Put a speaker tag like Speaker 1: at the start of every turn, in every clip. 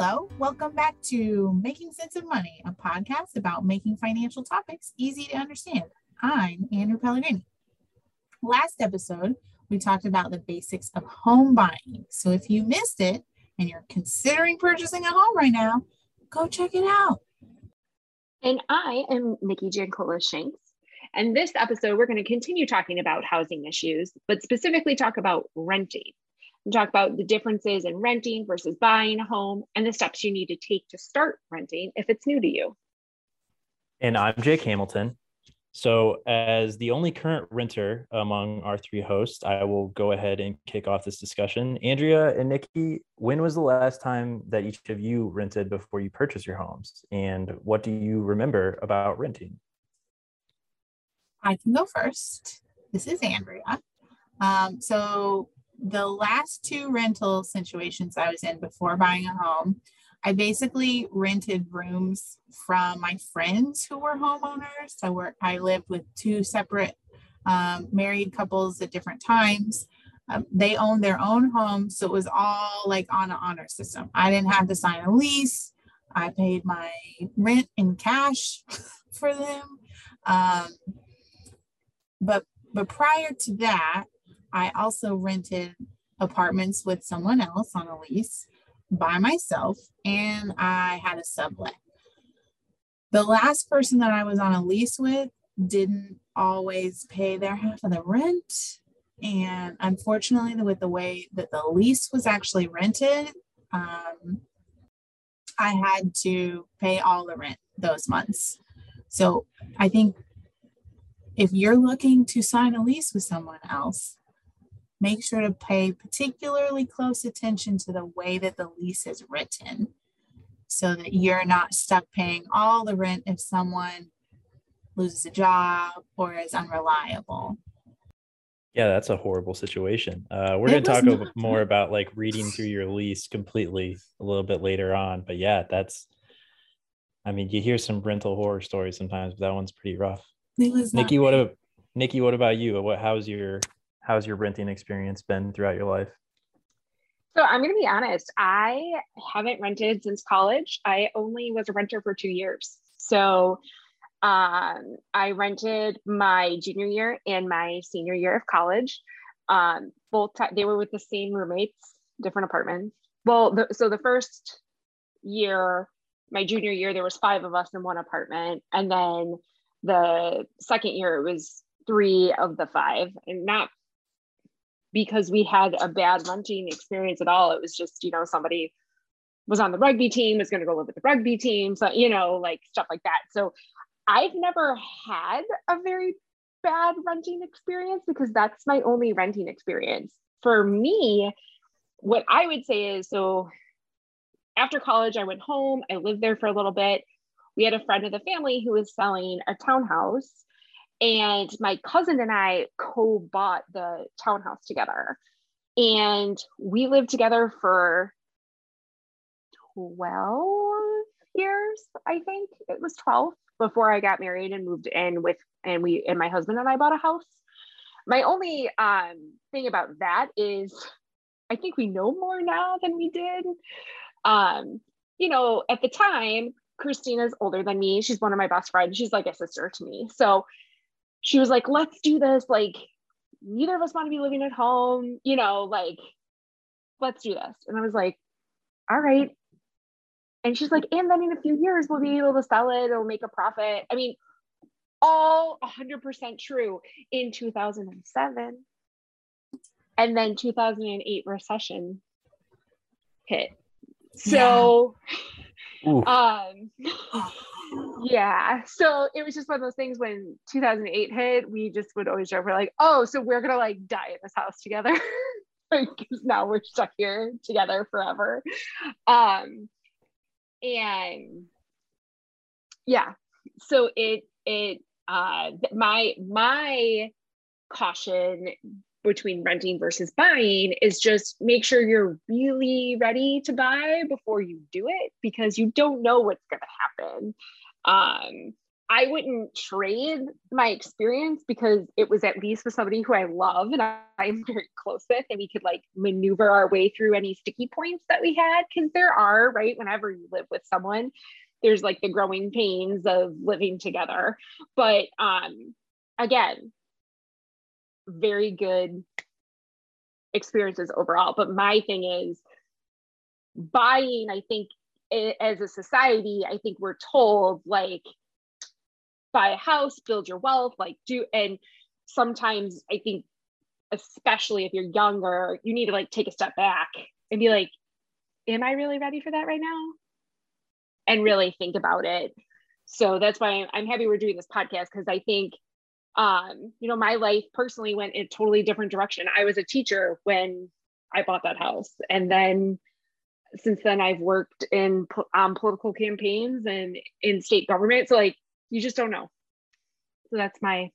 Speaker 1: Hello, welcome back to Making Sense of Money, a podcast about making financial topics easy to understand. I'm Andrea Pellegrini. Last episode, we talked about the basics of home buying. So if you missed it and you're considering purchasing a home right now, go check it out.
Speaker 2: And I am Nikki Giancola Shanks. And this episode, we're going to continue talking about housing issues, but specifically talk about renting and talk about the differences in renting versus buying a home and the steps you need to take to start renting if it's new to you.
Speaker 3: And I'm Jake Hamilton. So, as the only current renter among our three hosts, I will go ahead and kick off this discussion. Andrea and Nikki, when was the last time that each of you rented before you purchased your homes? And what do you remember about renting?
Speaker 1: I can go first. This is Andrea. Um, so, the last two rental situations I was in before buying a home, I basically rented rooms from my friends who were homeowners. So work, I lived with two separate um, married couples at different times. Um, they owned their own home, so it was all like on an honor system. I didn't have to sign a lease. I paid my rent in cash for them. Um, but but prior to that, I also rented apartments with someone else on a lease by myself and I had a sublet. The last person that I was on a lease with didn't always pay their half of the rent. And unfortunately, with the way that the lease was actually rented, um, I had to pay all the rent those months. So I think if you're looking to sign a lease with someone else, make sure to pay particularly close attention to the way that the lease is written so that you're not stuck paying all the rent if someone loses a job or is unreliable.
Speaker 3: Yeah, that's a horrible situation. Uh, we're going to talk not- more about like reading through your lease completely a little bit later on. But yeah, that's, I mean, you hear some rental horror stories sometimes, but that one's pretty rough. Nikki, what, a, Nikki, what about you? What, how's your how's your renting experience been throughout your life?
Speaker 2: So I'm going to be honest, I haven't rented since college. I only was a renter for two years. So um, I rented my junior year and my senior year of college. Um, both t- they were with the same roommates, different apartments. Well, the, so the first year, my junior year, there was five of us in one apartment, and then the second year it was three of the five, and not because we had a bad renting experience at all. It was just, you know, somebody was on the rugby team, was going to go live with the rugby team. So, you know, like stuff like that. So I've never had a very bad renting experience because that's my only renting experience. For me, what I would say is so after college, I went home, I lived there for a little bit. We had a friend of the family who was selling a townhouse and my cousin and I co bought the townhouse together. And we lived together for 12 years, I think it was 12 before I got married and moved in with, and we, and my husband and I bought a house. My only um, thing about that is I think we know more now than we did. Um, you know, at the time, Christina's older than me. She's one of my best friends. She's like a sister to me. So she was like, let's do this. Like, neither of us want to be living at home, you know, like, let's do this. And I was like, all right. And she's like, and then in a few years, we'll be able to sell it, it'll make a profit. I mean, all 100% true in 2007. And then 2008 recession hit. So, yeah. um, yeah. So it was just one of those things when 2008 hit, we just would always joke, we're like, oh, so we're to like die in this house together. Because now we're stuck here together forever. Um, and yeah, so it, it, uh, my, my caution between renting versus buying is just make sure you're really ready to buy before you do it because you don't know what's going to happen. Um, I wouldn't trade my experience because it was at least with somebody who I love and I, am very close with, and we could like maneuver our way through any sticky points that we had. Because there are, right? Whenever you live with someone, there's like the growing pains of living together. But um, again, very good experiences overall. But my thing is buying, I think, as a society, I think we're told like, buy a house, build your wealth, like do, and sometimes I think, especially if you're younger, you need to like take a step back and be like, am I really ready for that right now? And really think about it. So that's why I'm happy we're doing this podcast because I think um, you know, my life personally went in a totally different direction. I was a teacher when I bought that house. And then since then, I've worked in um, political campaigns and in state government. So, like, you just don't know. So, that's my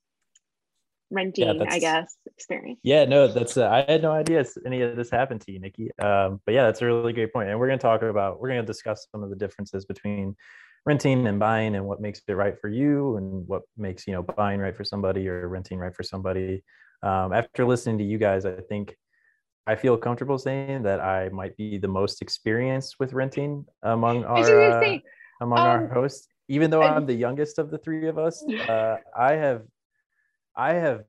Speaker 2: renting, yeah, I guess, experience.
Speaker 3: Yeah, no, that's, uh, I had no idea any of this happened to you, Nikki. Um, but yeah, that's a really great point. And we're going to talk about, we're going to discuss some of the differences between renting and buying and what makes it right for you and what makes you know buying right for somebody or renting right for somebody. Um, after listening to you guys i think i feel comfortable saying that i might be the most experienced with renting among our uh, among um, our hosts. Even though i'm the youngest of the three of us uh, i have i have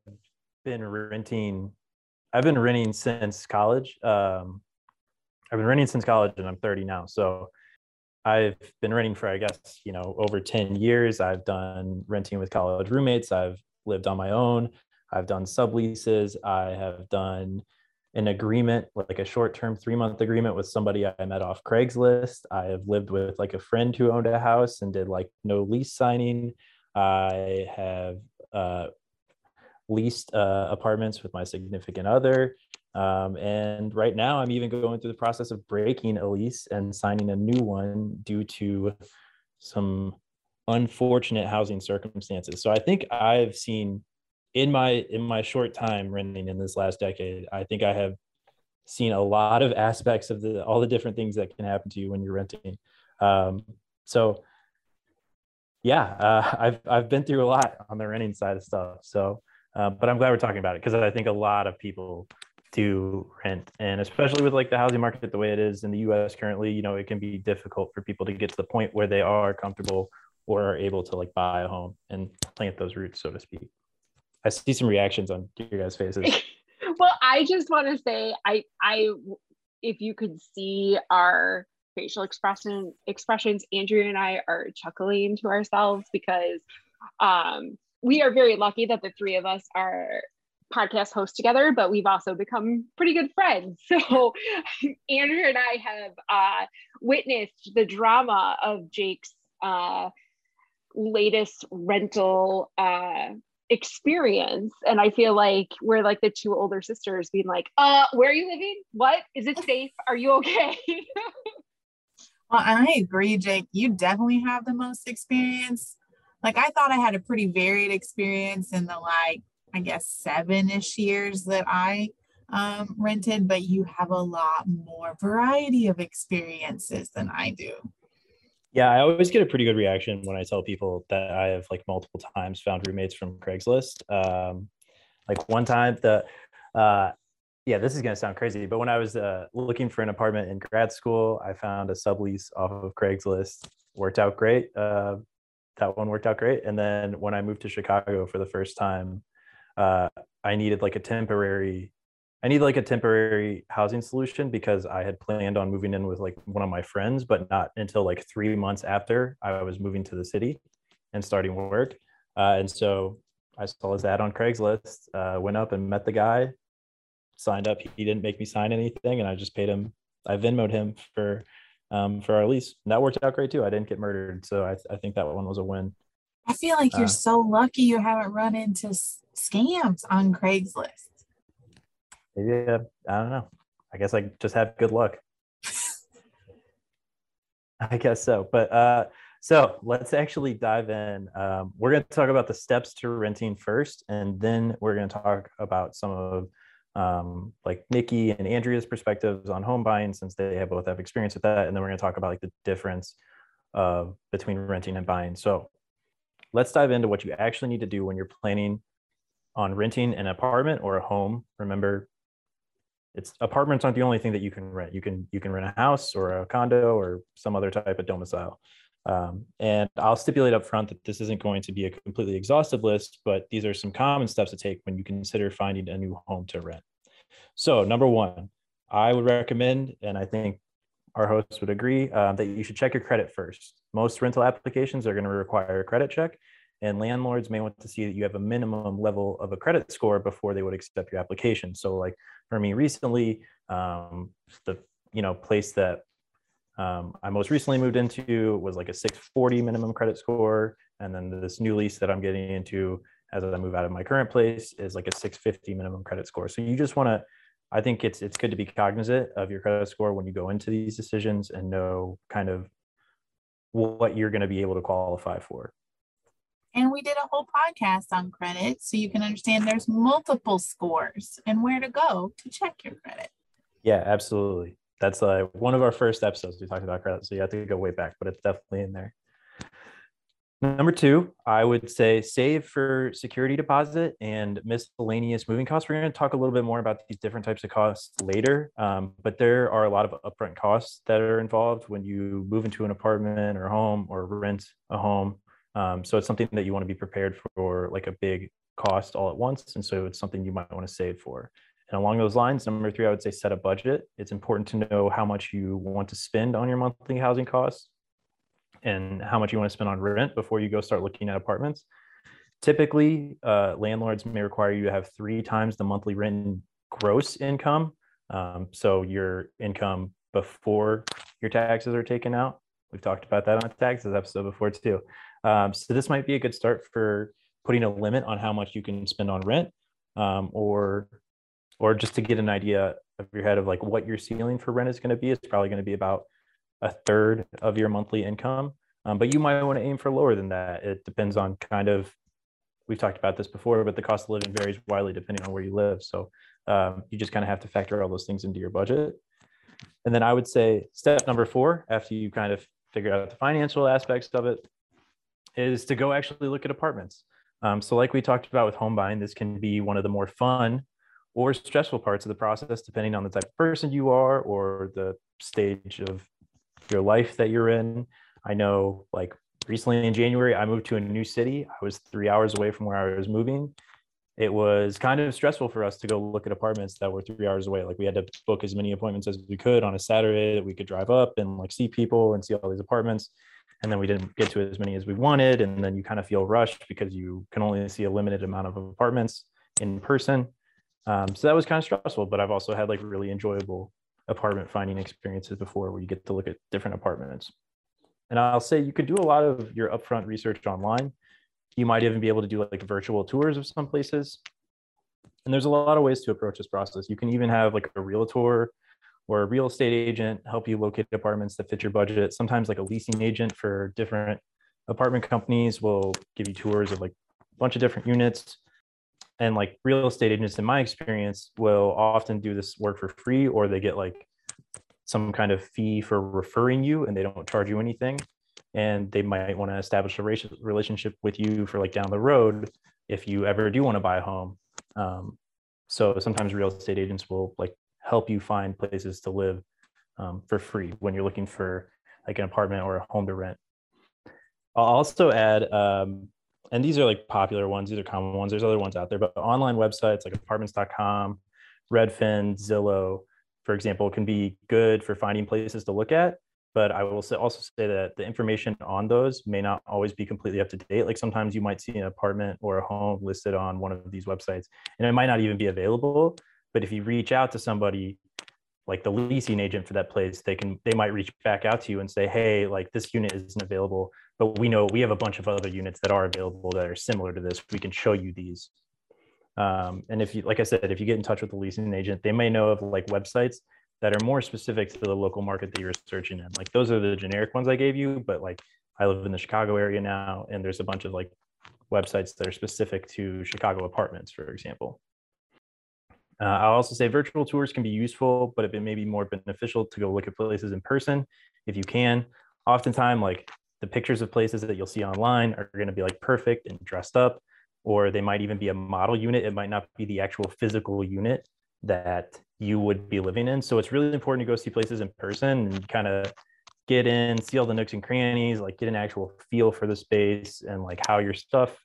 Speaker 3: been renting i've been renting since college. Um, i've been renting since college and i'm 30 now. So I've been renting for, I guess, you know, over 10 years. I've done renting with college roommates. I've lived on my own. I've done subleases. I have done an agreement, like a short term three month agreement with somebody I met off Craigslist. I have lived with like a friend who owned a house and did like no lease signing. I have uh, leased uh, apartments with my significant other. Um, and right now, I'm even going through the process of breaking a lease and signing a new one due to some unfortunate housing circumstances. So I think I've seen in my in my short time renting in this last decade, I think I have seen a lot of aspects of the all the different things that can happen to you when you're renting. Um, so yeah, uh, I've I've been through a lot on the renting side of stuff. So, uh, but I'm glad we're talking about it because I think a lot of people to rent. And especially with like the housing market the way it is in the us currently you know it can be difficult for people to get to the point where they are comfortable or are able to like buy a home and plant those roots so to speak. I see some reactions on your guys faces.
Speaker 2: Well i just want to say i i if you could see our facial expression expressions andrea and i are chuckling to ourselves because um we are very lucky that the three of us are podcast hosts together, but we've also become pretty good friends. So Andrea and I have uh, witnessed the drama of Jake's uh, latest rental uh, experience. And I feel like we're like the two older sisters being like, uh, where are you living? What? Is it safe? Are you okay?
Speaker 1: well, I agree, Jake. You definitely have the most experience. Like I thought I had a pretty varied experience in the like I guess, seven ish years that I um, rented, but you have a lot more variety of experiences than I do.
Speaker 3: Yeah, I always get a pretty good reaction when I tell people that I have like multiple times found roommates from Craigslist. Um, like one time, the uh, yeah, this is gonna sound crazy, but when I was uh, looking for an apartment in grad school, I found a sublease off of Craigslist. Worked out great. Uh, that one worked out great. And then when I moved to Chicago for the first time, uh, I needed like a temporary I need like a temporary housing solution because I had planned on moving in with like one of my friends, but not until like three months after I was moving to the city and starting work. Uh, and so I saw his ad on Craigslist, uh, went up and met the guy, signed up. He didn't make me sign anything, and I just paid him. I Venmoed him for um, for our lease. And that worked out great too. I didn't get murdered, so I, I think that one was a win.
Speaker 1: I feel like you're uh, so lucky you haven't run into scams on Craigslist.
Speaker 3: Maybe uh, I don't know. I guess I just have good luck. I guess so. But uh, so let's actually dive in. Um, we're going to talk about the steps to renting first, and then we're going to talk about some of um, like Nikki and Andrea's perspectives on home buying, since they have both have experience with that, and then we're going to talk about like the difference uh, between renting and buying. So let's dive into what you actually need to do when you're planning on renting an apartment or a home. Remember, it's apartments aren't the only thing that you can rent. You can you can rent a house or a condo or some other type of domicile. Um, and I'll stipulate up front that this isn't going to be a completely exhaustive list, but these are some common steps to take when you consider finding a new home to rent. So, number one, I would recommend, and I think our hosts would agree, uh, that you should check your credit first. Most rental applications are going to require a credit check, and landlords may want to see that you have a minimum level of a credit score before they would accept your application. So, like for me recently, um, the you know place that um, I most recently moved into was like a 640 minimum credit score. And then this new lease that I'm getting into as I move out of my current place is like a 650 minimum credit score. So you just want to, I think it's it's good to be cognizant of your credit score when you go into these decisions and know kind of what you're going to be able to qualify for.
Speaker 1: And we did a whole podcast on credit so you can understand there's multiple scores and where to go to check your credit.
Speaker 3: Yeah, absolutely that's uh, one of our first episodes we talked about credit. So you have to go way back, but it's definitely in there. Number two, I would say save for security deposit and miscellaneous moving costs. We're going to talk a little bit more about these different types of costs later, um, but there are a lot of upfront costs that are involved when you move into an apartment or home or rent a home. Um, so it's something that you want to be prepared for, like a big cost all at once. And so it's something you might want to save for. And along those lines, number three, I would say set a budget. It's important to know how much you want to spend on your monthly housing costs and how much you want to spend on rent before you go start looking at apartments. Typically, uh, landlords may require you to have three times the monthly rent gross income. Um, so your income before your taxes are taken out. We've talked about that on taxes episode before too. Um, so this might be a good start for putting a limit on how much you can spend on rent um, or or just to get an idea of your head of like what your ceiling for rent is going to be it's probably going to be about a third of your monthly income um, but you might want to aim for lower than that. It depends on kind of we've talked about this before but the cost of living varies widely depending on where you live. So um, you just kind of have to factor all those things into your budget. And then i would say step number four after you kind of figure out the financial aspects of it is to go actually look at apartments. Um, so like we talked about with home buying this can be one of the more fun or stressful parts of the process, depending on the type of person you are or the stage of your life that you're in. I know, like recently in January, I moved to a new city. I was three hours away from where I was moving. It was kind of stressful for us to go look at apartments that were three hours away. Like we had to book as many appointments as we could on a Saturday that we could drive up and like see people and see all these apartments. And then we didn't get to as many as we wanted. And then you kind of feel rushed because you can only see a limited amount of apartments in person. Um, so that was kind of stressful, but I've also had like really enjoyable apartment finding experiences before where you get to look at different apartments. And I'll say you could do a lot of your upfront research online. You might even be able to do like virtual tours of some places. And there's a lot of ways to approach this process. You can even have like a realtor or a real estate agent help you locate apartments that fit your budget. Sometimes like a leasing agent for different apartment companies will give you tours of like a bunch of different units and like real estate agents in my experience will often do this work for free or they get like some kind of fee for referring you and they don't charge you anything. And they might want to establish a relationship with you for like down the road if you ever do want to buy a home. Um, so sometimes real estate agents will like help you find places to live um, for free when you're looking for like an apartment or a home to rent. I'll also add um, and these are like popular ones. These are common ones. There's other ones out there but online websites like apartments.com redfin zillow for example can be good for finding places to look at. But i will also say that the information on those may not always be completely up to date. Like sometimes you might see an apartment or a home listed on one of these websites and it might not even be available. But if you reach out to somebody like the leasing agent for that place they can they might reach back out to you and say hey like this unit isn't available but we know we have a bunch of other units that are available that are similar to this. We can show you these. Um, and if you like i said if you get in touch with the leasing agent they may know of like websites that are more specific to the local market that you're searching in. Like those are the generic ones i gave you but like i live in the chicago area now and there's a bunch of like websites that are specific to chicago apartments for example. Uh, I'll also say virtual tours can be useful, but it may be more beneficial to go look at places in person if you can. Oftentimes, like the pictures of places that you'll see online are going to be like perfect and dressed up, or they might even be a model unit. It might not be the actual physical unit that you would be living in. So it's really important to go see places in person and kind of get in, see all the nooks and crannies, like get an actual feel for the space and like how your stuff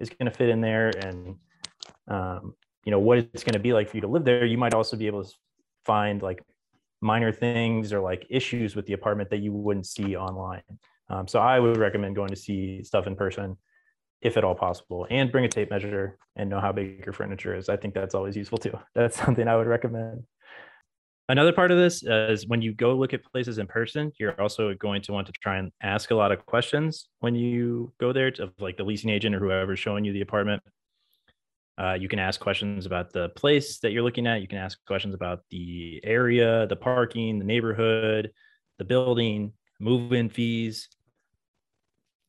Speaker 3: is going to fit in there and um, you know what it's going to be like for you to live there. You might also be able to find like minor things or like issues with the apartment that you wouldn't see online. Um, so I would recommend going to see stuff in person if at all possible and bring a tape measure and know how big your furniture is. I think that's always useful too. That's something I would recommend. Another part of this is when you go look at places in person, you're also going to want to try and ask a lot of questions when you go there to like the leasing agent or whoever's showing you the apartment. Uh, you can ask questions about the place that you're looking at. You can ask questions about the area, the parking, the neighborhood, the building, move-in fees,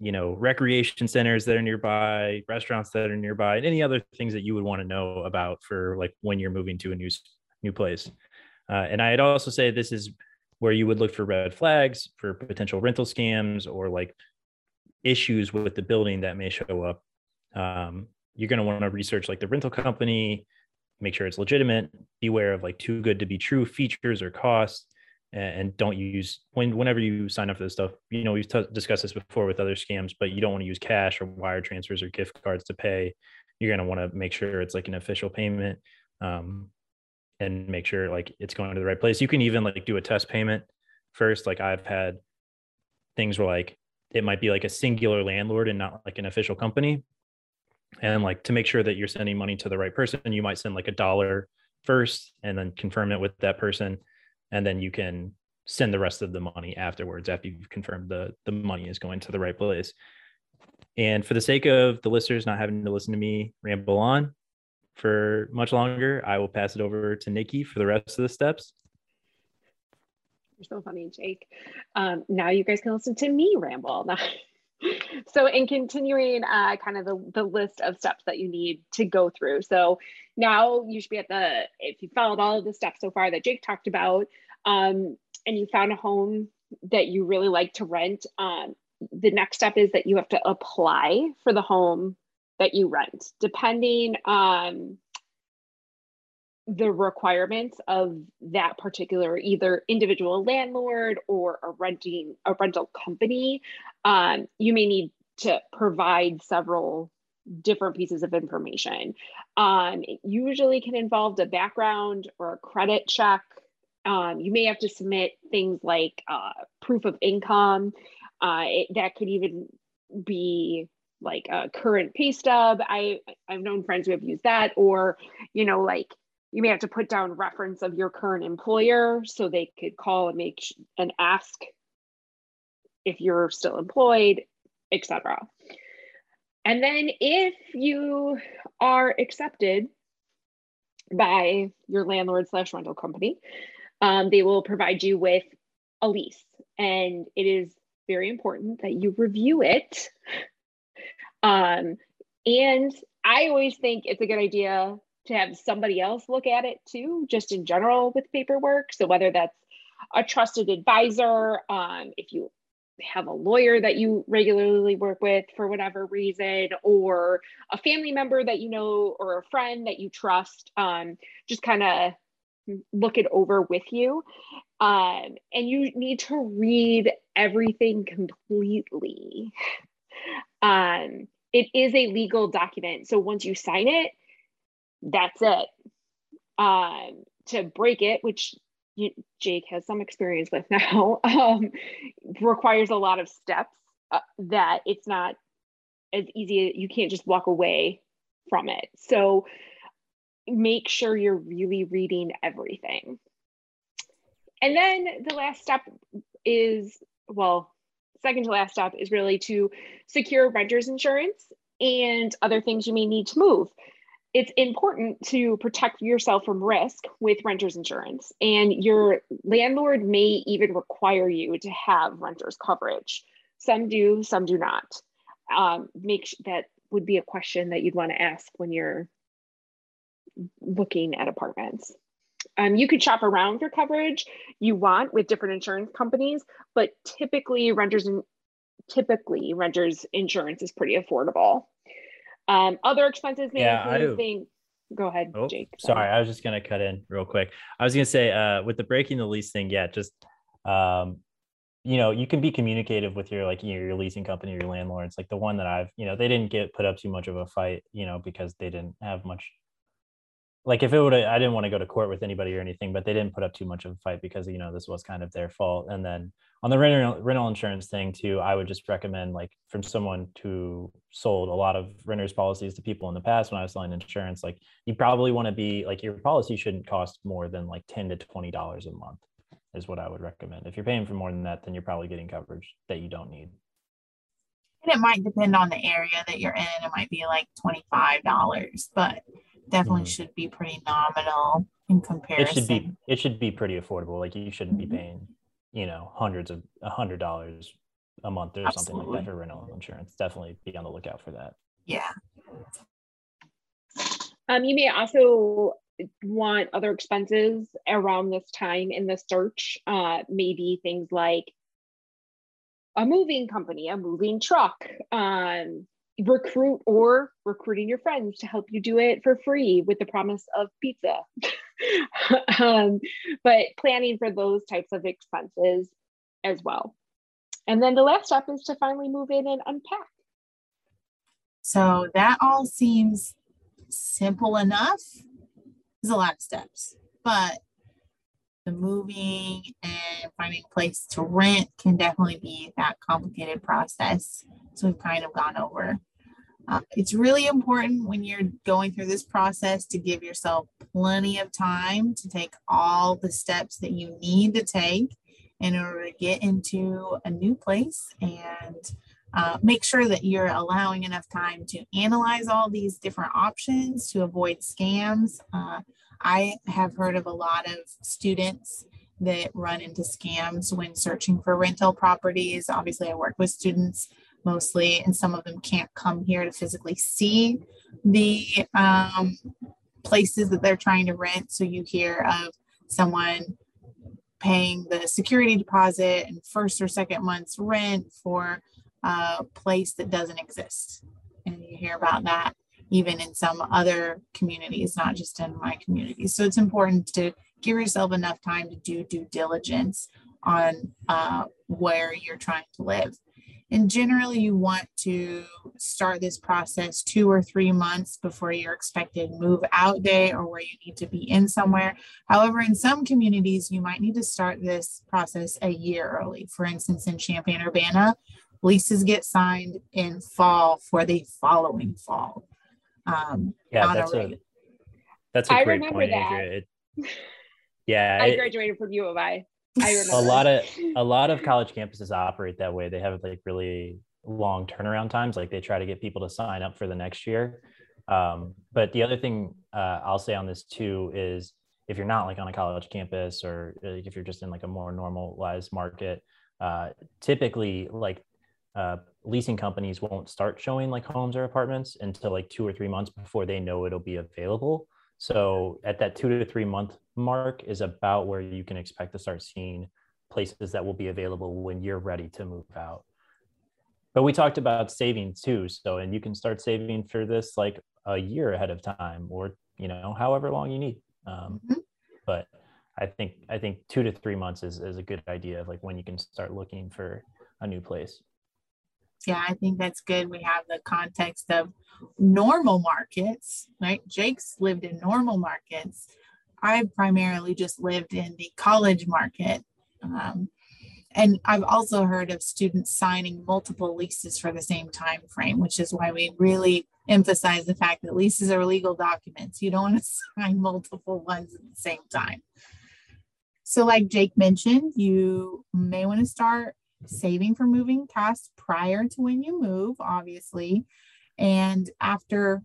Speaker 3: you know, recreation centers that are nearby, restaurants that are nearby, and any other things that you would want to know about for like when you're moving to a new new place. Uh, and I'd also say this is where you would look for red flags for potential rental scams or like issues with the building that may show up. Um, you're going to want to research like the rental company, make sure it's legitimate, beware of like too good to be true features or costs, and, don't use when whenever you sign up for this stuff. You know, we've t- discussed this before with other scams, but you don't want to use cash or wire transfers or gift cards to pay. You're going to want to make sure it's like an official payment. Um, and make sure like it's going to the right place. You can even like do a test payment first. Like I've had things where like it might be like a singular landlord and not like an official company and like to make sure that you're sending money to the right person you might send like a dollar first and then confirm it with that person and then you can send the rest of the money afterwards after you've confirmed the the money is going to the right place. And for the sake of the listeners not having to listen to me ramble on for much longer i will pass it over to nikki for the rest of the steps.
Speaker 2: You're so funny jake. Um, now you guys can listen to me ramble. So in continuing uh, kind of the, the list of steps that you need to go through. So now you should be at the if you followed all of the steps so far that jake talked about um, and you found a home that you really like to rent um, the next step is that you have to apply for the home that you rent. Depending on the requirements of that particular either individual landlord or a renting a rental company um, you may need to provide several different pieces of information. Um, it usually can involve a background or a credit check um, you may have to submit things like uh, proof of income uh, it, that could even be like a current pay stub i i've known friends who have used that or you know like you may have to put down reference of your current employer so they could call and make and ask if you're still employed, etc. And then if you are accepted by your landlord slash rental company, um, they will provide you with a lease. And it is very important that you review it. Um, and I always think it's a good idea to have somebody else look at it too, just in general with paperwork. So whether that's a trusted advisor, um, if you have a lawyer that you regularly work with for whatever reason, or a family member that you know, or a friend that you trust, um, just kind of look it over with you. Um, and you need to read everything completely. Um, it is a legal document. So once you sign it, that's it. Um, to break it, which you, Jake has some experience with now, um, requires a lot of steps uh, that it's not as easy. You can't just walk away from it. So make sure you're really reading everything. And then the last step is, well, second to last step is really to secure renter's insurance and other things you may need to move it's important to protect yourself from risk with renter's insurance. And your landlord may even require you to have renter's coverage. Some do, some do not. Um, make that would be a question that you'd want to ask when you're looking at apartments. Um, you could shop around for coverage you want with different insurance companies, but typically renters typically renters insurance is pretty affordable. Um, other expenses may
Speaker 3: Yeah, I
Speaker 2: include
Speaker 3: do.
Speaker 2: things. Go ahead,
Speaker 3: Oh,
Speaker 2: Jake.
Speaker 3: sorry. I was just gonna cut in real quick. I was gonna say, uh, with the breaking the lease thing, yeah, just um, you know, you can be communicative with your like you know, your leasing company or your landlords. Like the one that I've, you know, they didn't get put up too much of a fight, you know, because they didn't have much. Like if it would, I didn't want to go to court with anybody or anything, but they didn't put up too much of a fight because you know this was kind of their fault. And then on the rental rental insurance thing too, I would just recommend like from someone who sold a lot of renters policies to people in the past when I was selling insurance, like you probably want to be like your policy shouldn't cost more than like 10 to 20 dollars a month is what I would recommend. If you're paying for more than that, then you're probably getting coverage that you don't need.
Speaker 1: And it might depend on the area that you're in. It might be like $25, but definitely
Speaker 3: Mhm.
Speaker 1: should be pretty nominal in comparison.
Speaker 3: It should be it should be pretty affordable. Like you shouldn't be
Speaker 1: Mhm.
Speaker 3: paying, you know, hundreds of a hundred dollars a month or something like that for rental insurance. Definitely be on the lookout for that.
Speaker 1: Yeah.
Speaker 2: Um, you may also want other expenses around this time in the search. Uh, maybe things like a moving company, a moving truck, um, recruit or recruiting your friends to help you do it for free with the promise of pizza. um, but planning for those types of expenses as well. And then the last step is to finally move in and unpack.
Speaker 1: So that all seems simple enough. There's a lot of steps, but the moving and finding a place to rent can definitely be that complicated process. So we've kind of gone over. Uh, it's really important when you're going through this process to give yourself plenty of time to take all the steps that you need to take in order to get into a new place and uh, make sure that you're allowing enough time to analyze all these different options to avoid scams. Uh, I have heard of a lot of students that run into scams when searching for rental properties. Obviously, I work with students mostly, and some of them can't come here to physically see the um, places that they're trying to rent. So you hear of someone paying the security deposit and first or second month's rent for a place that doesn't exist. And you hear about that even in some other communities, not just in my community. So it's important to give yourself enough time to do due diligence on uh, where you're trying to live. And generally, you want to start this process two or three months before your expected move out day or where you need to be in somewhere. However, in some communities, you might need to start this process a year early. For instance, in Champaign Urbana, leases get signed in fall for the following fall. Um,
Speaker 3: Yeah, that's a that's a
Speaker 2: I
Speaker 3: great
Speaker 2: remember
Speaker 3: point,
Speaker 2: that.
Speaker 3: Andrea. It, yeah,
Speaker 2: I
Speaker 3: it-
Speaker 2: graduated from U of I. I
Speaker 3: a
Speaker 2: remember.
Speaker 3: lot of a lot of college campuses operate that way. They have like really long turnaround times. Like they try to get people to sign up for the next year. Um, but the other thing uh, I'll say on this too is if you're not like on a college campus or like, if you're just in like a more normalized market, uh, typically like uh, leasing companies won't start showing like homes or apartments until like two or three months before they know it'll be available. So at that two to three month mark is about where you can expect to start seeing places that will be available when you're ready to move out. But we talked about saving too. So, and you can start saving for this like a year ahead of time or, you know, however long you need. Um,
Speaker 1: Mhm.
Speaker 3: But I think, I think two to three months is, is a good idea of like when you can start looking for a new place.
Speaker 1: Yeah, I think that's good. We have the context of normal markets, right? Jake's lived in normal markets. I primarily just lived in the college market. Um, and I've also heard of students signing multiple leases for the same time frame, which is why we really emphasize the fact that leases are legal documents. You don't want to sign multiple ones at the same time. So, like Jake mentioned, you may want to start saving for moving costs prior to when you move, obviously. And after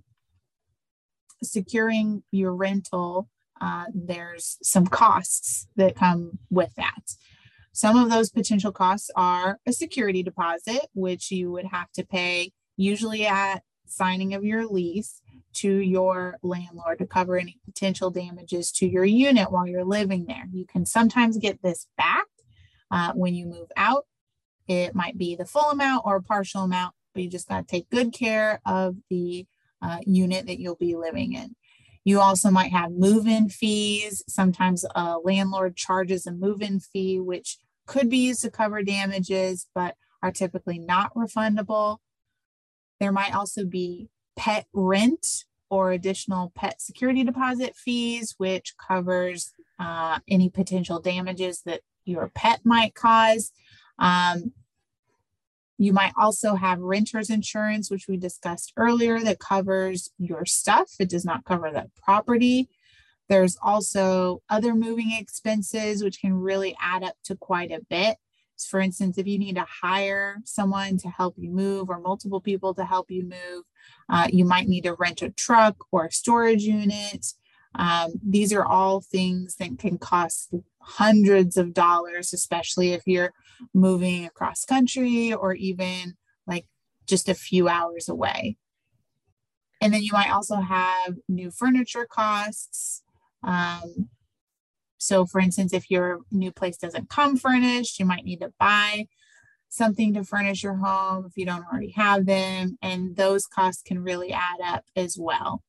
Speaker 1: securing your rental, uh, there's some costs that come with that. Some of those potential costs are a security deposit, which you would have to pay usually at signing of your lease to your landlord to cover any potential damages to your unit while you're living there. You can sometimes get this back uh, when you move out it might be the full amount or a partial amount, but you just got to take good care of the uh, unit that you'll be living in. You also might have move in fees. Sometimes a landlord charges a move in fee, which could be used to cover damages, but are typically not refundable. There might also be pet rent or additional pet security deposit fees, which covers uh, any potential damages that your pet might cause. Um, you might also have renter's insurance, which we discussed earlier, that covers your stuff. It does not cover the property. There's also other moving expenses, which can really add up to quite a bit. For instance, if you need to hire someone to help you move or multiple people to help you move, uh, you might need to rent a truck or a storage unit. Um, these are all things that can cost hundreds of dollars, especially if you're moving across country or even like just a few hours away. And then you might also have new furniture costs. Um, so, for instance, if your new place doesn't come furnished, you might need to buy something to furnish your home if you don't already have them. And those costs can really add up as well.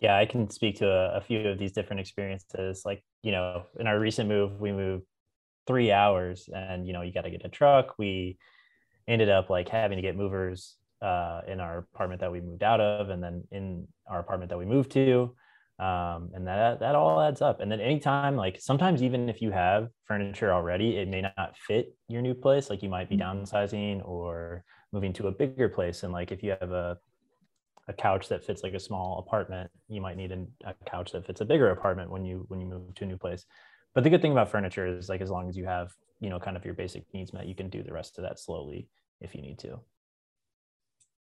Speaker 3: Yeah, I can speak to a, a few of these different experiences. Like, you know, in our recent move, we moved three hours and, you know, you got to get a truck. We ended up like having to get movers uh, in our apartment that we moved out of and then in our apartment that we moved to um, and that that all adds up and then anytime like sometimes even if you have furniture already it may not fit your new place like you might be mm-hmm. downsizing or moving to a bigger place and like if you have a a couch that fits like a small apartment you might need a, couch that fits a bigger apartment when you when you move to a new place but the good thing about furniture is like as long as you have you know kind of your basic needs met you can do the rest of that slowly if you need to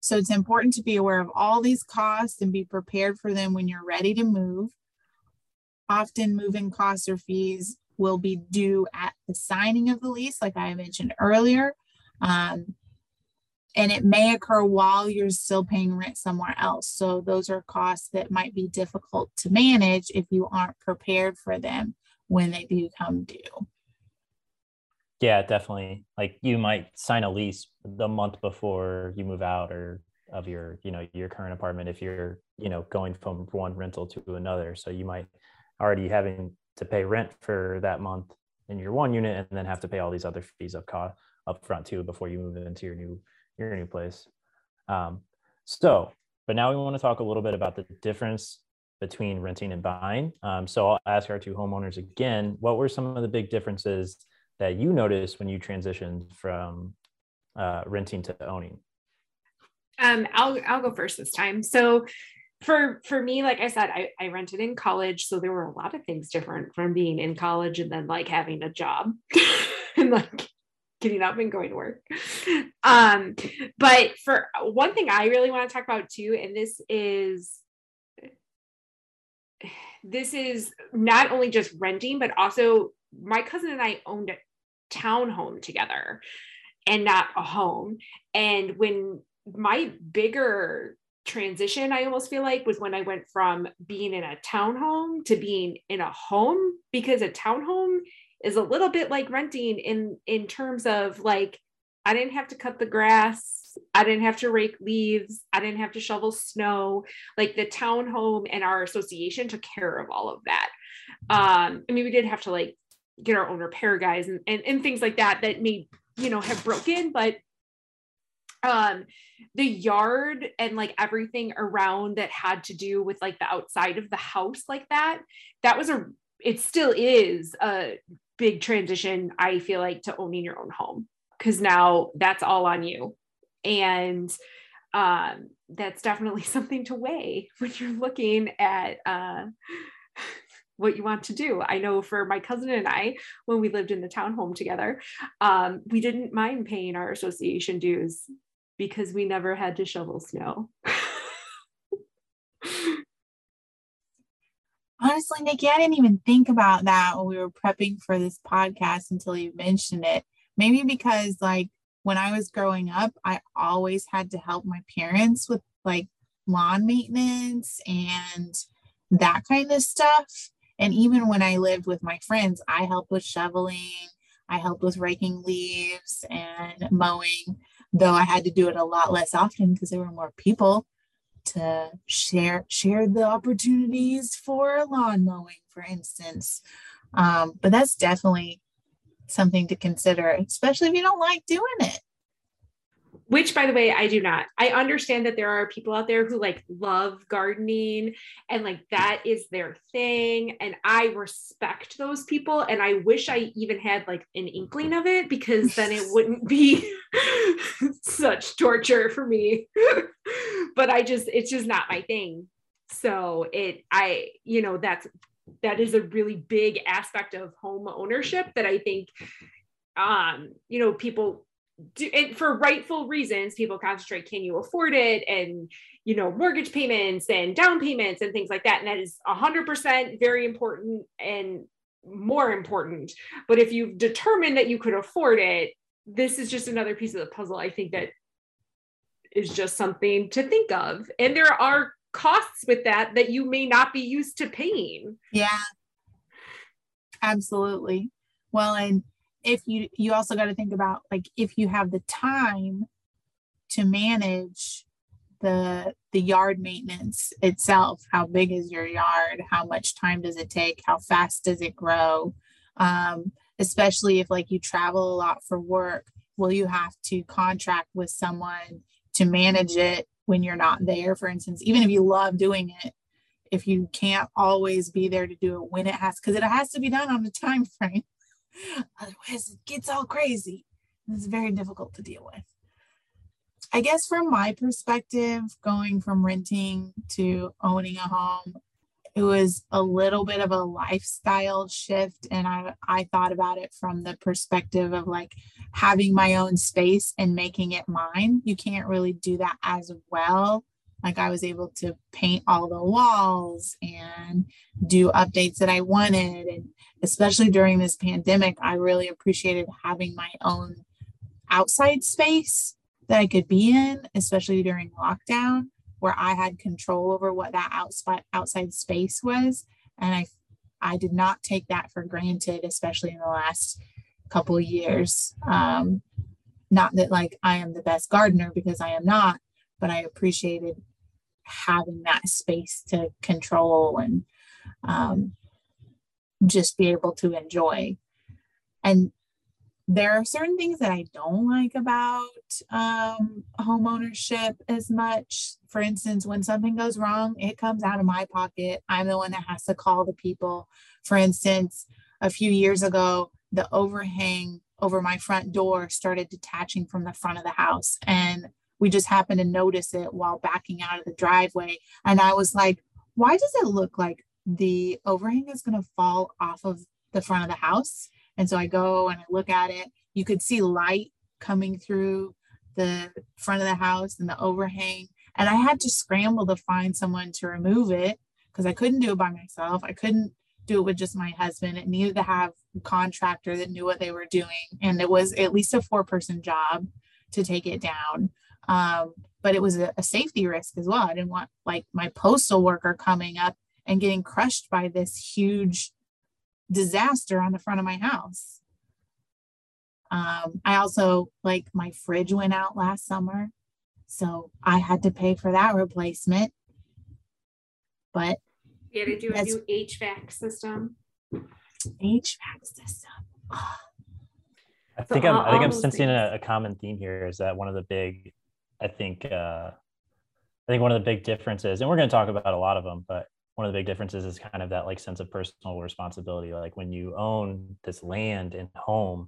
Speaker 1: so it's important to be aware of all these costs and be prepared for them when you're ready to move. Often moving costs or fees will be due at the signing of the lease, like I mentioned earlier. Um, and it may occur while you're still paying rent somewhere else. So those are costs that might be difficult to manage if you aren't prepared for them when they do come due.
Speaker 3: Yeah, definitely. Like you might sign a lease the month before you move out or of your, you know, your current apartment if you're, you know, going from one rental to another. So you might already having to pay rent for that month in your one unit and then have to pay all these other fees up cost up front too before you move into your new your new place. Um, so, but now we want to talk a little bit about the difference between renting and buying. Um, so I'll ask our two homeowners again, what were some of the big differences that you noticed when you transitioned from uh, renting to owning?
Speaker 2: Um, I'll I'll go first this time. So for for me, like I said, I, I rented in college, so there were a lot of things different from being in college and then like having a job and like getting up and going to work. Um, but for one thing I really want to talk about too, and this is this is not only just renting, but also my cousin and I owned a townhome together and not a home. And when my bigger transition, I almost feel like, was when I went from being in a townhome to being in a home because a townhome is a little bit like renting in in terms of like I didn't have to cut the grass. I didn't have to rake leaves. I didn't have to shovel snow. Like the townhome and our association took care of all of that. Um, I mean, we did have to like get our own repair guys and, and, and things like that that may you know have broken but um the yard and like everything around that had to do with like the outside of the house like that that was a it still is a big transition i feel like to owning your own home because now that's all on you and um that's definitely something to weigh when you're looking at uh what you want to do. I know for my cousin and I, when we lived in the townhome together, um, we didn't mind paying our association dues because we never had to shovel snow.
Speaker 1: Honestly, Nikki, I didn't even think about that when we were prepping for this podcast until you mentioned it. Maybe because, like, when I was growing up, I always had to help my parents with like lawn maintenance and that kind of stuff. And even when I lived with my friends, I helped with shoveling, I helped with raking leaves and mowing, though I had to do it a lot less often because there were more people to share share the opportunities for lawn mowing, for instance. Um, but that's definitely something to consider, especially if you don't like doing it
Speaker 2: which by the way i do not. I understand that there are people out there who like love gardening and like that is their thing and i respect those people and i wish i even had like an inkling of it because then it wouldn't be such torture for me. But i just it's just not my thing. So it i you know that's that is a really big aspect of home ownership that i think um you know people do, and for rightful reasons, people concentrate, can you afford it? And, you know, mortgage payments and down payments and things like that. And that is 100% very important and more important. But if you've determined that you could afford it, this is just another piece of the puzzle. I think that is just something to think of. And there are costs with that that you may not be used to paying.
Speaker 1: Yeah. Absolutely. Well, and if you you also got to think about like if you have the time to manage the the yard maintenance itself how big is your yard? How much time does it take? How fast does it grow? Um, especially if like you travel a lot for work will you have to contract with someone to manage it when you're not there for instance? Even if you love doing it if you can't always be there to do it when it has because it has to be done on a time frame Otherwise, it gets all crazy. It's very difficult to deal with. I guess from my perspective, going from renting to owning a home, it was a little bit of a lifestyle shift. And I, I thought about it from the perspective of like having my own space and making it mine. You can't really do that as well. Like I was able to paint all the walls and do updates that I wanted and especially during this pandemic, I really appreciated having my own outside space that I could be in, especially during lockdown, where I had control over what that outside outside space was. And I I did not take that for granted, especially in the last couple years. Um, not that like I am the best gardener because I am not, but I appreciated having that space to control and um, just be able to enjoy. And there are certain things that I don't like about um, home ownership as much. For instance, when something goes wrong, it comes out of my pocket. I'm the one that has to call the people. For instance, a few years ago, the overhang over my front door started detaching from the front of the house. And we just happened to notice it while backing out of the driveway. And I was like, why does it look like the overhang is going to fall off of the front of the house. And so I go and I look at it. You could see light coming through the front of the house and the overhang. And I had to scramble to find someone to remove it because I couldn't do it by myself. I couldn't do it with just my husband. It needed to have a contractor that knew what they were doing. And it was at least a four person job to take it down. Um, but it was a, a safety risk as well. I didn't want like my postal worker coming up and getting crushed by this huge disaster on the front of my house. Um, I also like my fridge went out last summer, so I had to pay for that replacement. But
Speaker 2: you had to do a new HVAC system.
Speaker 1: HVAC system.
Speaker 3: I think so I'm. I think I'm sensing a, a, common theme here. Is that one of the big? I think. uh I think one of the big differences, and we're going to talk about a lot of them, but one of the big differences is kind of that like sense of personal responsibility like when you own this land and home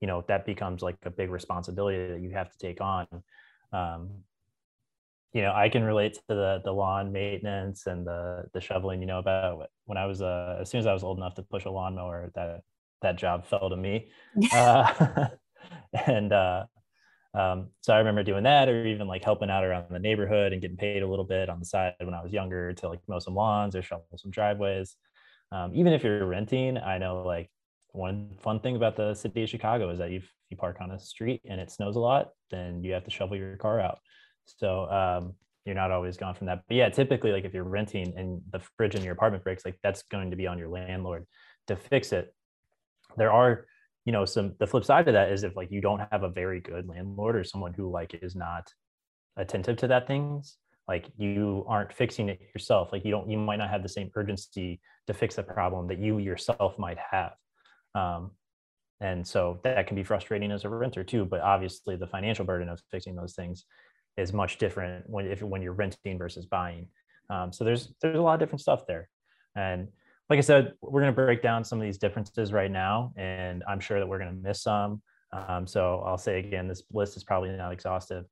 Speaker 3: you know that becomes like a big responsibility that you have to take on um, you know i can relate to the the lawn maintenance and the the shoveling you know about when i was uh, as soon as i was old enough to push a lawnmower that that job fell to me uh, and uh, um, so I remember doing that, or even like helping out around the neighborhood and getting paid a little bit on the side when I was younger to like mow some lawns or shovel some driveways. Um, even if you're renting, I know like one fun thing about the city of Chicago is that if you park on a street and it snows a lot, then you have to shovel your car out. So um, you're not always gone from that. But yeah, typically like if you're renting and the fridge in your apartment breaks, like that's going to be on your landlord to fix it. There are you know, some the flip side of that is if like you don't have a very good landlord or someone who like is not attentive to that things, like you aren't fixing it yourself. Like you don't, you might not have the same urgency to fix the problem that you yourself might have. Um, and so that can be frustrating as a renter too. But obviously, the financial burden of fixing those things is much different when if when you're renting versus buying. Um, so there's there's a lot of different stuff there, and like I said, we're going to break down some of these differences right now, and I'm sure that we're going to miss some. Um, so I'll say again, this list is probably not exhaustive,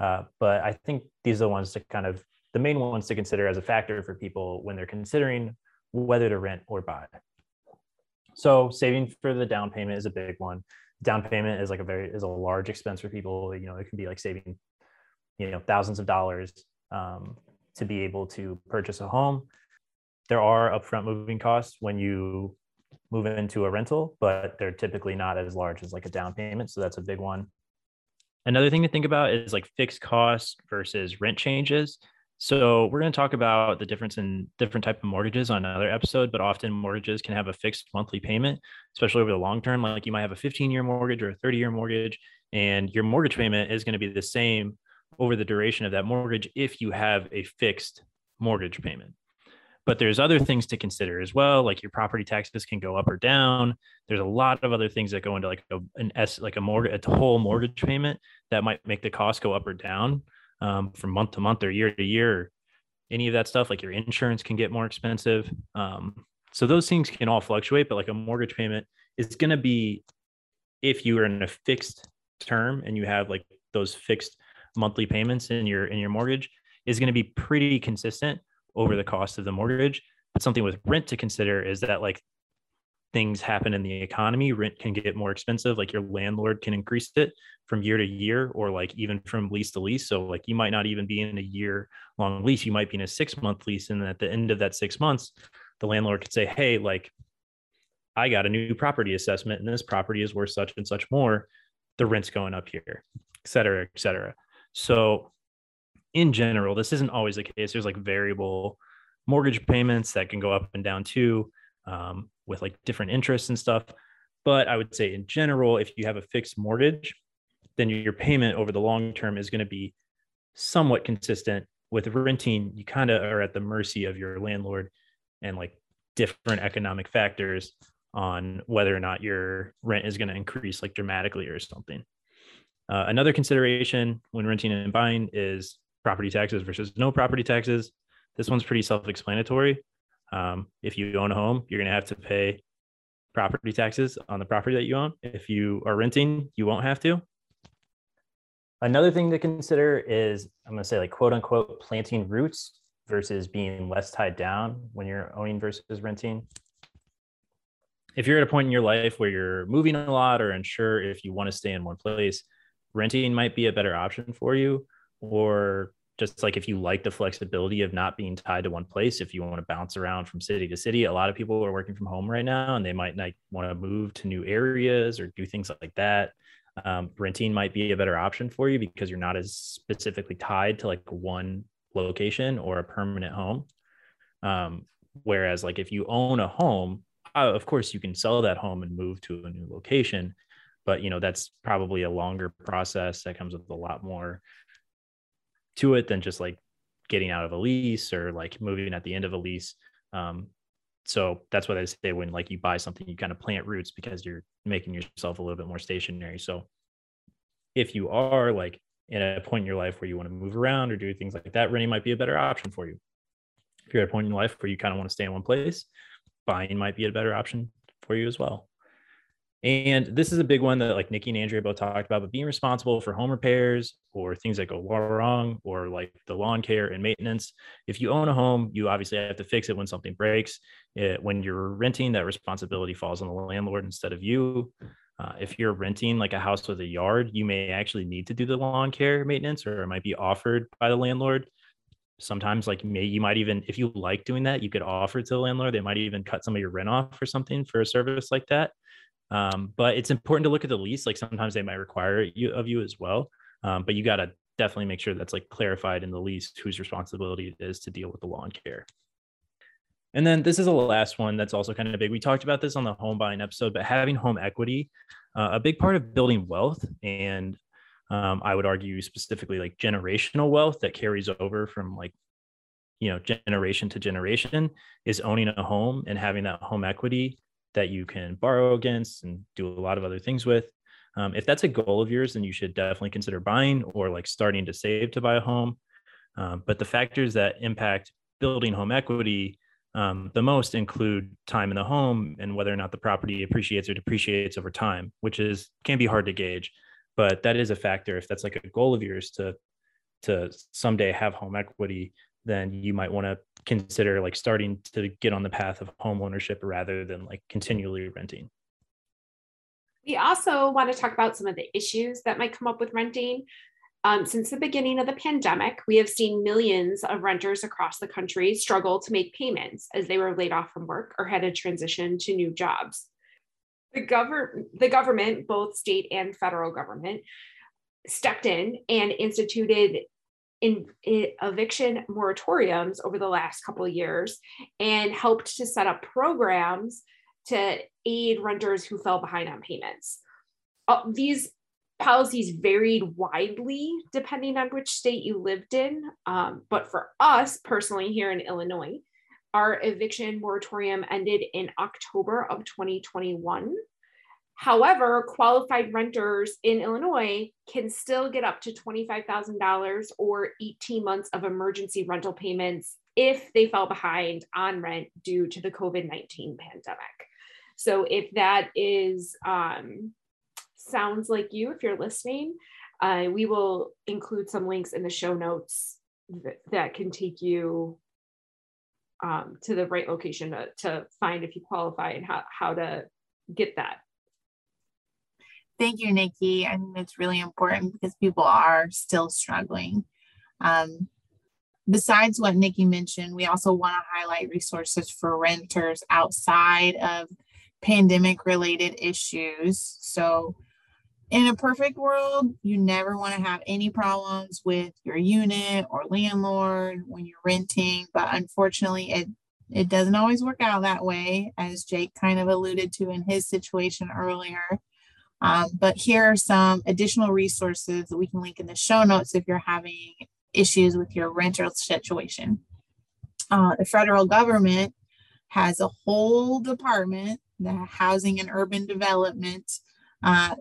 Speaker 3: uh, but I think these are the ones to kind of the main ones to consider as a factor for people when they're considering whether to rent or buy. So saving for the down payment is a big one. Down payment is like a very is a large expense for people. You know, it can be like saving, you know, thousands of dollars um, to be able to purchase a home there are upfront moving costs when you move into a rental, but they're typically not as large as like a down payment. So that's a big one. Another thing to think about is like fixed costs versus rent changes. So we're going to talk about the difference in different type of mortgages on another episode, but often mortgages can have a fixed monthly payment, especially over the long term. Like you might have a 15 year mortgage or a 30 year mortgage, and your mortgage payment is going to be the same over the duration of that mortgage if you have a fixed mortgage payment but there's other things to consider as well like your property taxes can go up or down. There's a lot of other things that go into like a, an s like a mortgage a whole mortgage payment that might make the cost go up or down um, from month to month or year to year. Any of that stuff like your insurance can get more expensive. Um, so those things can all fluctuate but like a mortgage payment is going to be if you are in a fixed term and you have like those fixed monthly payments in your in your mortgage is going to be pretty consistent over the cost of the mortgage. But something with rent to consider is that like things happen in the economy, rent can get more expensive. Like your landlord can increase it from year to year or like even from lease to lease. So like you might not even be in a year long lease, you might be in a six month lease. And at the end of that six months, the landlord could say, Hey, like I got a new property assessment and this property is worth such and such more. The rent's going up here, et cetera, et cetera. So in general, this isn't always the case. There's like variable mortgage payments that can go up and down too, um, with like different interests and stuff. But I would say in general, if you have a fixed mortgage, then your payment over the long term is going to be somewhat consistent. With renting, you kind of are at the mercy of your landlord and like different economic factors on whether or not your rent is going to increase like dramatically or something. Uh, another consideration when renting and buying is property taxes versus no property taxes. This one's pretty self-explanatory. Um, if you own a home, you're going to have to pay property taxes on the property that you own. If you are renting, you won't have to. Another thing to consider is I'm going to say like quote unquote planting roots versus being less tied down when you're owning versus renting. If you're at a point in your life where you're moving a lot or unsure if you want to stay in one place, renting might be a better option for you or just like if you like the flexibility of not being tied to one place if you want to bounce around from city to city a lot of people are working from home right now and they might like want to move to new areas or do things like that. Um, renting might be a better option for you because you're not as specifically tied to like one location or a permanent home. Um, whereas like if you own a home uh, of course you can sell that home and move to a new location but you know that's probably a longer process that comes with a lot more to it than just like getting out of a lease or like moving at the end of a lease. Um, so that's what I say when like you buy something, you kind of plant roots because you're making yourself a little bit more stationary. So if you are like in a point in your life where you want to move around or do things like that, renting might be a better option for you. If you're at a point in your life where you kind of want to stay in one place, buying might be a better option for you as well. And this is a big one that like Nikki and Andrea both talked about, but being responsible for home repairs or things that go wrong or like the lawn care and maintenance. If you own a home, you obviously have to fix it when something breaks. It, when you're renting, that responsibility falls on the landlord instead of you. Uh, if you're renting like a house with a yard, you may actually need to do the lawn care maintenance or it might be offered by the landlord. Sometimes, like may you might even, if you like doing that, you could offer to the landlord. They might even cut some of your rent off or something for a service like that. Um, but it's important to look at the lease. Like sometimes they might require you of you as well. Um, but you got to definitely make sure that's like clarified in the lease whose responsibility it is to deal with the lawn care. And then this is the last one that's also kind of big. We talked about this on the home buying episode, but having home equity, uh, a big part of building wealth, and um, I would argue specifically like generational wealth that carries over from like you know generation to generation is owning a home and having that home equity that you can borrow against and do a lot of other things with. Um, if that's a goal of yours then you should definitely consider buying or like starting to save to buy a home. Um, but the factors that impact building home equity um, the most include time in the home and whether or not the property appreciates or depreciates over time which is can be hard to gauge. But that is a factor. If that's like a goal of yours to to someday have home equity then you might want to consider like starting to get on the path of home ownership rather than like continually renting.
Speaker 2: We also want to talk about some of the issues that might come up with renting. Um, since the beginning of the pandemic, we have seen millions of renters across the country struggle to make payments as they were laid off from work or had to transition to new jobs. The, gover- the government, both state and federal government, stepped in and instituted in, in, eviction moratoriums over the last couple of years and helped to set up programs to aid renters who fell behind on payments. Uh, these policies varied widely depending on which state you lived in. Um, but for us personally here in Illinois, our eviction moratorium ended in October of 2021. However, qualified renters in Illinois can still get up to $25,000 or 18 months of emergency rental payments if they fell behind on rent due to the COVID 19 pandemic. So, if that is um, sounds like you, if you're listening, uh, we will include some links in the show notes that, that can take you um, to the right location to, to find if you qualify and how, how to get that.
Speaker 1: Thank you, Nikki. I think it's really important because people are still struggling. Um, besides what Nikki mentioned, we also want to highlight resources for renters outside of pandemic related issues. So, in a perfect world, you never want to have any problems with your unit or landlord when you're renting, but unfortunately, it it doesn't always work out that way, as Jake kind of alluded to in his situation earlier. Um, but here are some additional resources that we can link in the show notes if you're having issues with your rental situation. Uh, the federal government has a whole department, the Housing and Urban Development, uh,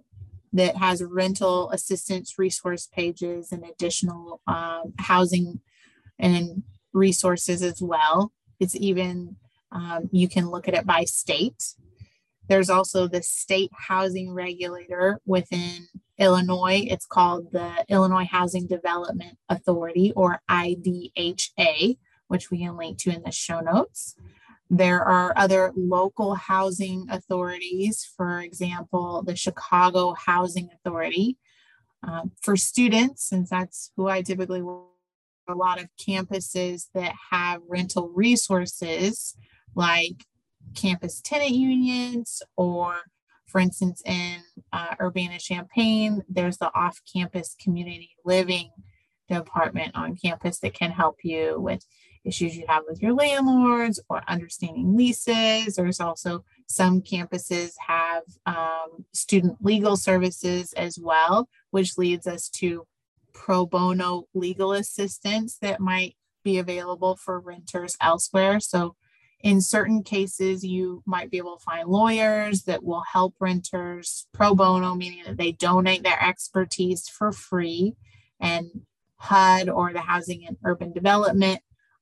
Speaker 1: that has rental assistance resource pages and additional um, housing and resources as well. It's even, um, you can look at it by state. There's also the state housing regulator within Illinois. It's called the Illinois Housing Development Authority or IDHA, which we can link to in the show notes. There are other local housing authorities, for example, the Chicago Housing Authority. Um, for students, since that's who I typically work a lot of campuses that have rental resources like campus tenant unions or for instance in uh, urbana champaign there's the off-campus community living department on campus that can help you with issues you have with your landlords or understanding leases. There's also some campuses have um, student legal services as well which leads us to pro bono legal assistance that might be available for renters elsewhere. So in certain cases, you might be able to find lawyers that will help renters pro bono, meaning that they donate their expertise for free. And HUD or the Housing and Urban Development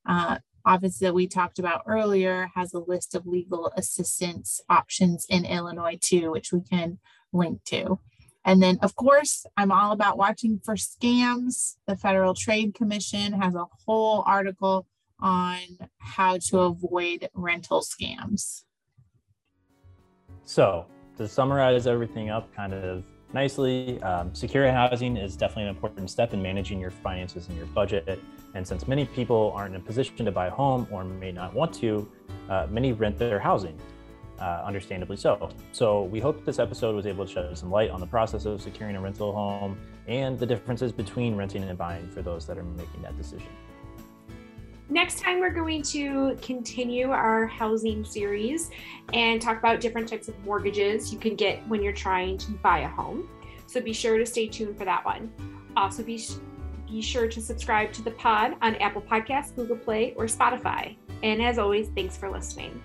Speaker 1: uh, office that we talked about earlier has a list of legal assistance options in Illinois too, which we can link to. And then, of course, I'm all about watching for scams. The Federal Trade Commission has a whole article on how to avoid rental scams.
Speaker 3: So, to summarize everything up kind of nicely, um, secure housing is definitely an important step in managing your finances and your budget. And since many people aren't in a position to buy a home or may not want to, uh, many rent their housing. Uh, understandably so. So, we hope this episode was able to shed some light on the process of securing a rental home and the differences between renting and buying for those that are making that decision.
Speaker 2: Next time we're going to continue our housing series and talk about different types of mortgages you can get when you're trying to buy a home. So be sure to stay tuned for that one. Also, be, be sure to subscribe to the pod on Apple Podcasts, Google Play, or Spotify. And as always, thanks for listening.